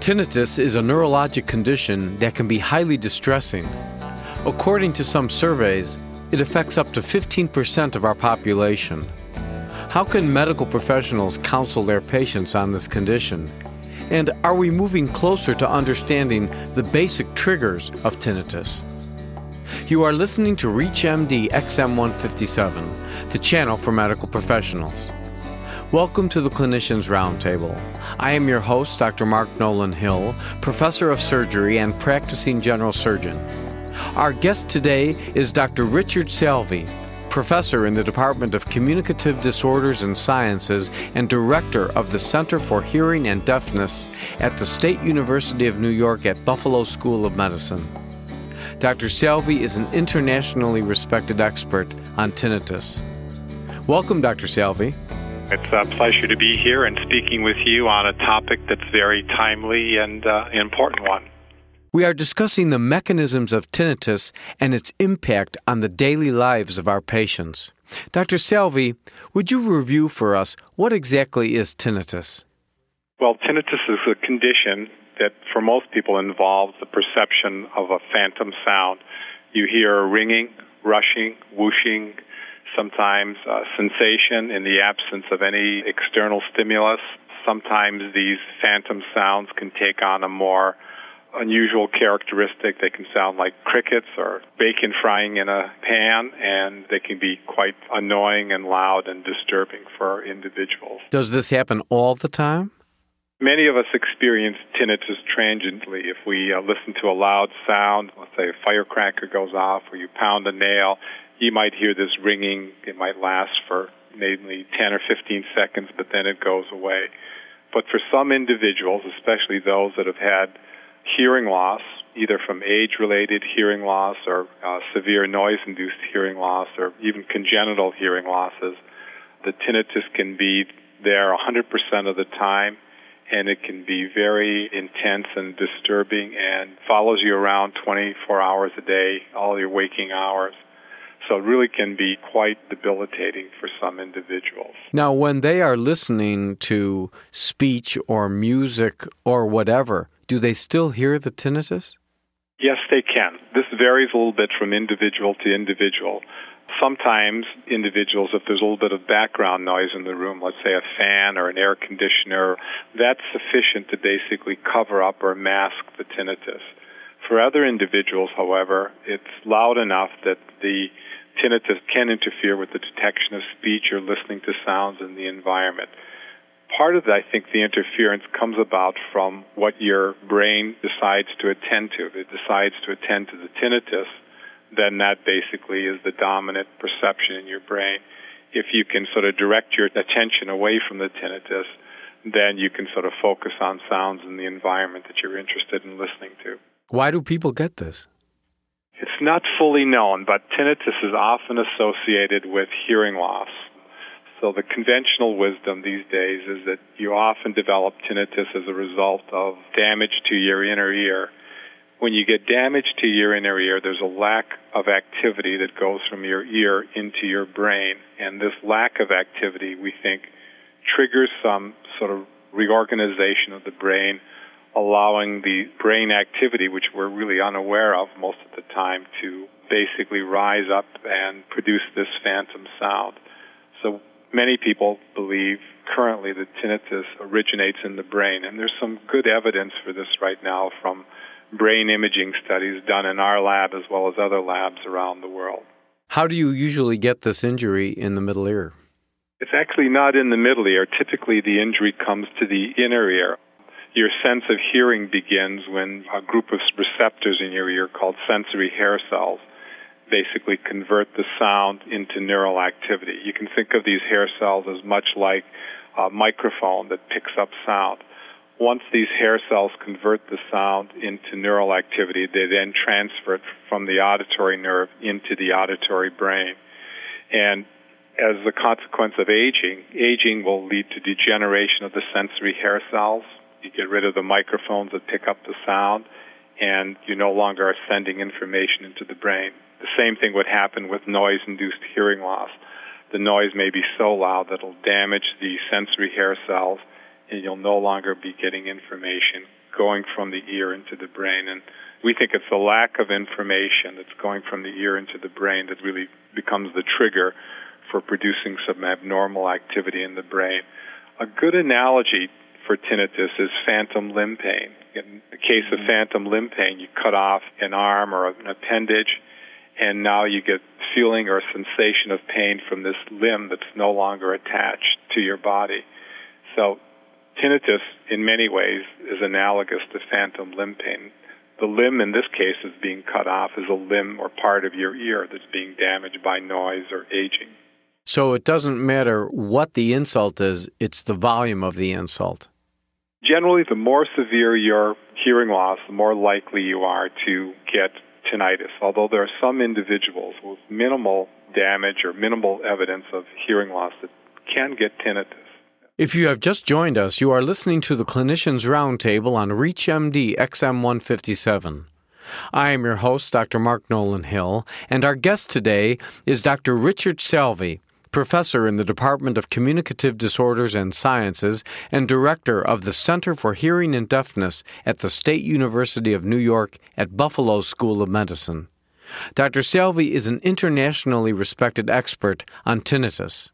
Tinnitus is a neurologic condition that can be highly distressing. According to some surveys, it affects up to 15% of our population. How can medical professionals counsel their patients on this condition? And are we moving closer to understanding the basic triggers of tinnitus? You are listening to ReachMD XM157, the channel for medical professionals. Welcome to the Clinicians Roundtable. I am your host, Dr. Mark Nolan Hill, professor of surgery and practicing general surgeon. Our guest today is Dr. Richard Salvi, professor in the Department of Communicative Disorders and Sciences and director of the Center for Hearing and Deafness at the State University of New York at Buffalo School of Medicine. Dr. Salvi is an internationally respected expert on tinnitus. Welcome, Dr. Salvi. It's a pleasure to be here and speaking with you on a topic that's very timely and uh, important one. We are discussing the mechanisms of tinnitus and its impact on the daily lives of our patients. Dr. Salvi, would you review for us what exactly is tinnitus? Well, tinnitus is a condition that for most people involves the perception of a phantom sound. You hear a ringing, rushing, whooshing, sometimes uh, sensation in the absence of any external stimulus. Sometimes these phantom sounds can take on a more unusual characteristic. They can sound like crickets or bacon frying in a pan, and they can be quite annoying and loud and disturbing for individuals. Does this happen all the time? Many of us experience tinnitus transiently. If we uh, listen to a loud sound, let's say a firecracker goes off, or you pound a nail, you might hear this ringing. It might last for maybe 10 or 15 seconds, but then it goes away. But for some individuals, especially those that have had hearing loss, either from age related hearing loss or uh, severe noise induced hearing loss or even congenital hearing losses, the tinnitus can be there 100% of the time and it can be very intense and disturbing and follows you around 24 hours a day, all your waking hours. So it really can be quite debilitating for some individuals. Now, when they are listening to speech or music or whatever, do they still hear the tinnitus? Yes, they can. This varies a little bit from individual to individual. Sometimes individuals, if there's a little bit of background noise in the room, let's say a fan or an air conditioner, that's sufficient to basically cover up or mask the tinnitus. For other individuals, however, it's loud enough that the tinnitus can interfere with the detection of speech or listening to sounds in the environment. Part of, I think, the interference comes about from what your brain decides to attend to. If it decides to attend to the tinnitus, then that basically is the dominant perception in your brain. If you can sort of direct your attention away from the tinnitus, then you can sort of focus on sounds in the environment that you're interested in listening to. Why do people get this? It's not fully known, but tinnitus is often associated with hearing loss. So the conventional wisdom these days is that you often develop tinnitus as a result of damage to your inner ear. When you get damage to your inner ear, there's a lack of activity that goes from your ear into your brain. And this lack of activity, we think, triggers some sort of reorganization of the brain allowing the brain activity, which we're really unaware of most of the time, to basically rise up and produce this phantom sound. So many people believe currently that tinnitus originates in the brain, and there's some good evidence for this right now from brain imaging studies done in our lab as well as other labs around the world. How do you usually get this injury in the middle ear? It's actually not in the middle ear. Typically, the injury comes to the inner ear your sense of hearing begins when a group of receptors in your ear called sensory hair cells basically convert the sound into neural activity. You can think of these hair cells as much like a microphone that picks up sound. Once these hair cells convert the sound into neural activity, they then transfer it from the auditory nerve into the auditory brain. And as a consequence of aging, aging will lead to degeneration of the sensory hair cells, you get rid of the microphones that pick up the sound, and you no longer are sending information into the brain. The same thing would happen with noise induced hearing loss. The noise may be so loud that it'll damage the sensory hair cells and you'll no longer be getting information going from the ear into the brain. And we think it's the lack of information that's going from the ear into the brain that really becomes the trigger for producing some abnormal activity in the brain. A good analogy for tinnitus is phantom limb pain. In the case of mm-hmm. phantom limb pain, you cut off an arm or an appendage, and now you get feeling or sensation of pain from this limb that's no longer attached to your body. So tinnitus, in many ways, is analogous to phantom limb pain. The limb in this case is being cut off is a limb or part of your ear that's being damaged by noise or aging. So it doesn't matter what the insult is, it's the volume of the insult. Generally, the more severe your hearing loss, the more likely you are to get tinnitus, although there are some individuals with minimal damage or minimal evidence of hearing loss that can get tinnitus. If you have just joined us, you are listening to the Clinicians Roundtable on ReachMD XM157. I am your host, Dr. Mark Nolan Hill, and our guest today is Dr. Richard Salvi, professor in the Department of Communicative Disorders and Sciences and director of the Center for Hearing and Deafness at the State University of New York at Buffalo School of Medicine. Dr. Salvi is an internationally respected expert on tinnitus.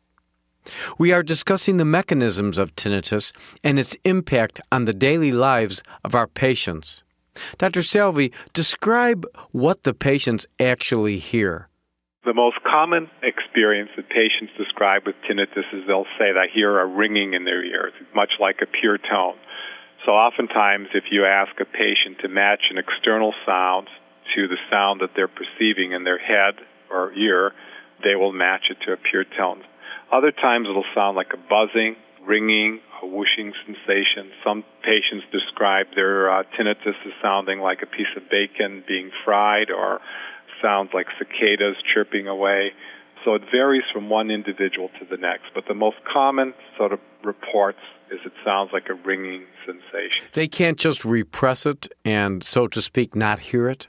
We are discussing the mechanisms of tinnitus and its impact on the daily lives of our patients. Dr. Salvi, describe what the patients actually hear. The most common experience that patients describe with tinnitus is they'll say they hear a ringing in their ears, much like a pure tone. So oftentimes, if you ask a patient to match an external sound to the sound that they're perceiving in their head or ear, they will match it to a pure tone. Other times it'll sound like a buzzing, ringing, a whooshing sensation. Some patients describe their uh, tinnitus as sounding like a piece of bacon being fried or sounds like cicadas chirping away. So it varies from one individual to the next. But the most common sort of reports is it sounds like a ringing sensation. They can't just repress it and, so to speak, not hear it?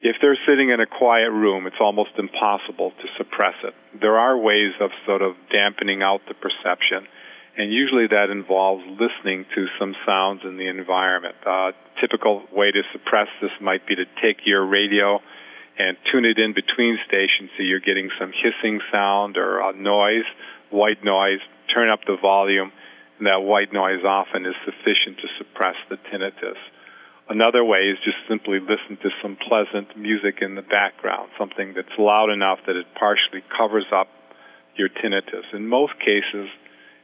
if they're sitting in a quiet room, it's almost impossible to suppress it. There are ways of sort of dampening out the perception, and usually that involves listening to some sounds in the environment. A typical way to suppress this might be to take your radio and tune it in between stations so you're getting some hissing sound or noise, white noise, turn up the volume, and that white noise often is sufficient to suppress the tinnitus. Another way is just simply listen to some pleasant music in the background, something that's loud enough that it partially covers up your tinnitus. In most cases,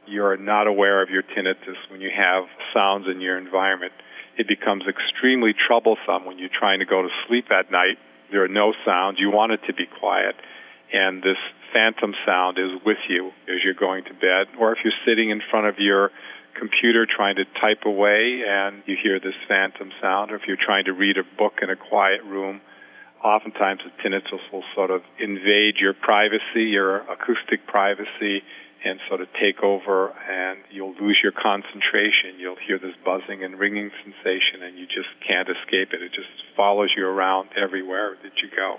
you're not aware of your tinnitus when you have sounds in your environment. It becomes extremely troublesome when you're trying to go to sleep at night. There are no sounds. You want it to be quiet. And this phantom sound is with you as you're going to bed. Or if you're sitting in front of your computer trying to type away and you hear this phantom sound, or if you're trying to read a book in a quiet room, oftentimes the tinnitus will sort of invade your privacy, your acoustic privacy, and sort of take over, and you'll lose your concentration. You'll hear this buzzing and ringing sensation, and you just can't escape it. It just follows you around everywhere that you go.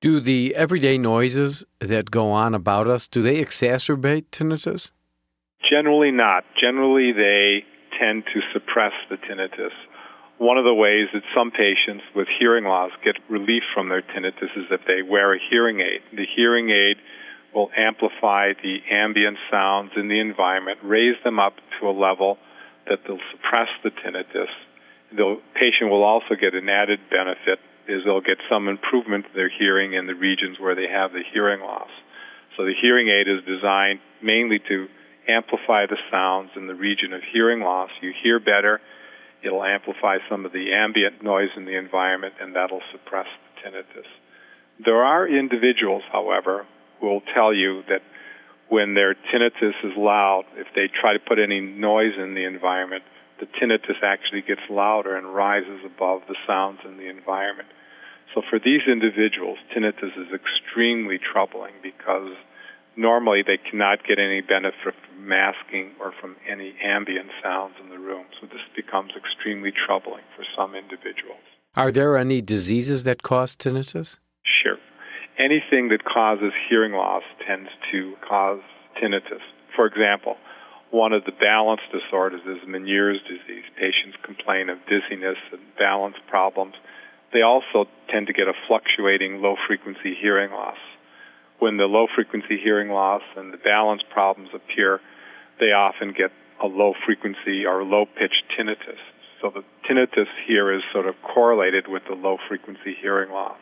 Do the everyday noises that go on about us, do they exacerbate tinnitus? Generally not. Generally, they tend to suppress the tinnitus. One of the ways that some patients with hearing loss get relief from their tinnitus is if they wear a hearing aid. The hearing aid will amplify the ambient sounds in the environment, raise them up to a level that they'll suppress the tinnitus. The patient will also get an added benefit is they'll get some improvement in their hearing in the regions where they have the hearing loss. So the hearing aid is designed mainly to amplify the sounds in the region of hearing loss. You hear better. It'll amplify some of the ambient noise in the environment, and that'll suppress the tinnitus. There are individuals, however, will tell you that when their tinnitus is loud, if they try to put any noise in the environment, the tinnitus actually gets louder and rises above the sounds in the environment. So for these individuals, tinnitus is extremely troubling because normally they cannot get any benefit from masking or from any ambient sounds in the room. So this becomes extremely troubling for some individuals. Are there any diseases that cause tinnitus? Anything that causes hearing loss tends to cause tinnitus. For example, One of the balance disorders is Meniere's disease. Patients complain of dizziness and balance problems. They also tend to get a fluctuating low frequency hearing loss. When the low frequency hearing loss and the balance problems appear, they often get a low frequency or low pitched tinnitus. So the tinnitus here is sort of correlated with the low frequency hearing loss.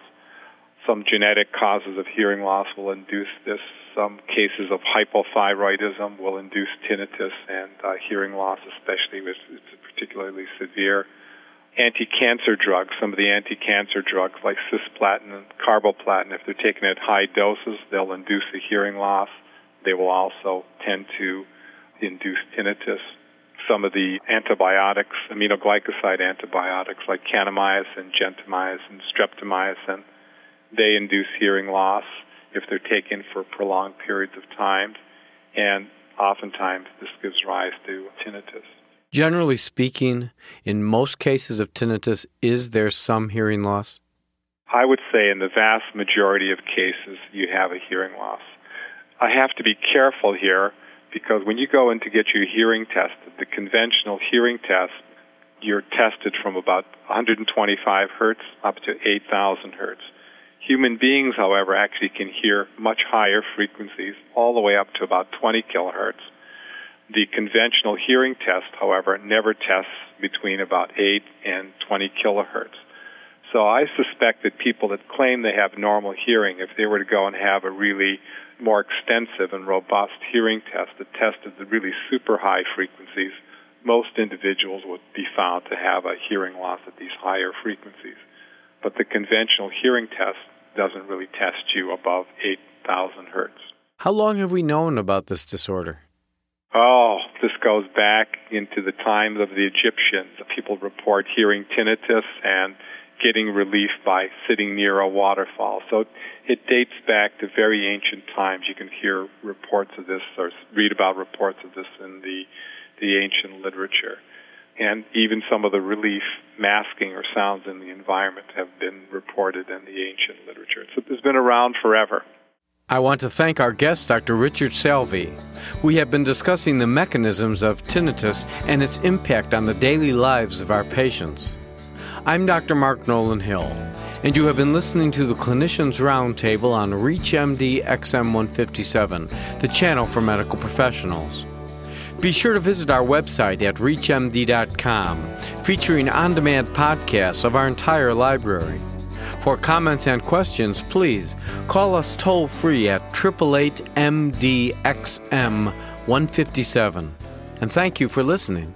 Some genetic causes of hearing loss will induce this. Some cases of hypothyroidism will induce tinnitus and uh, hearing loss, especially if it's particularly severe. Anti-cancer drugs, some of the anti-cancer drugs like cisplatin and carboplatin, if they're taken at high doses, they'll induce a hearing loss. They will also tend to induce tinnitus. Some of the antibiotics, aminoglycoside antibiotics like kanamycin, gentamicin, streptomycin, they induce hearing loss if they're taken for prolonged periods of time, and oftentimes this gives rise to tinnitus. Generally speaking, in most cases of tinnitus, is there some hearing loss? I would say in the vast majority of cases, you have a hearing loss. I have to be careful here because when you go in to get your hearing tested, the conventional hearing test, you're tested from about 125 hertz up to 8,000 hertz. Human beings, however, actually can hear much higher frequencies, all the way up to about 20 kilohertz. The conventional hearing test, however, never tests between about 8 and 20 kilohertz. So I suspect that people that claim they have normal hearing, if they were to go and have a really more extensive and robust hearing test that tested the really super high frequencies, most individuals would be found to have a hearing loss at these higher frequencies. But the conventional hearing test doesn't really test you above 8,000 hertz. How long have we known about this disorder? Oh, this goes back into the times of the Egyptians. People report hearing tinnitus and getting relief by sitting near a waterfall. So it dates back to very ancient times. You can hear reports of this or read about reports of this in the the ancient literature. And even some of the relief masking or sounds in the environment have been reported in the ancient literature. So it's been around forever. I want to thank our guest, Dr. Richard Salvi. We have been discussing the mechanisms of tinnitus and its impact on the daily lives of our patients. I'm Dr. Mark Nolan Hill, and you have been listening to the Clinicians Roundtable on ReachMD XM157, the channel for medical professionals. Be sure to visit our website at reachmd.com, featuring on demand podcasts of our entire library. For comments and questions, please call us toll free at 888 MDXM 157. And thank you for listening.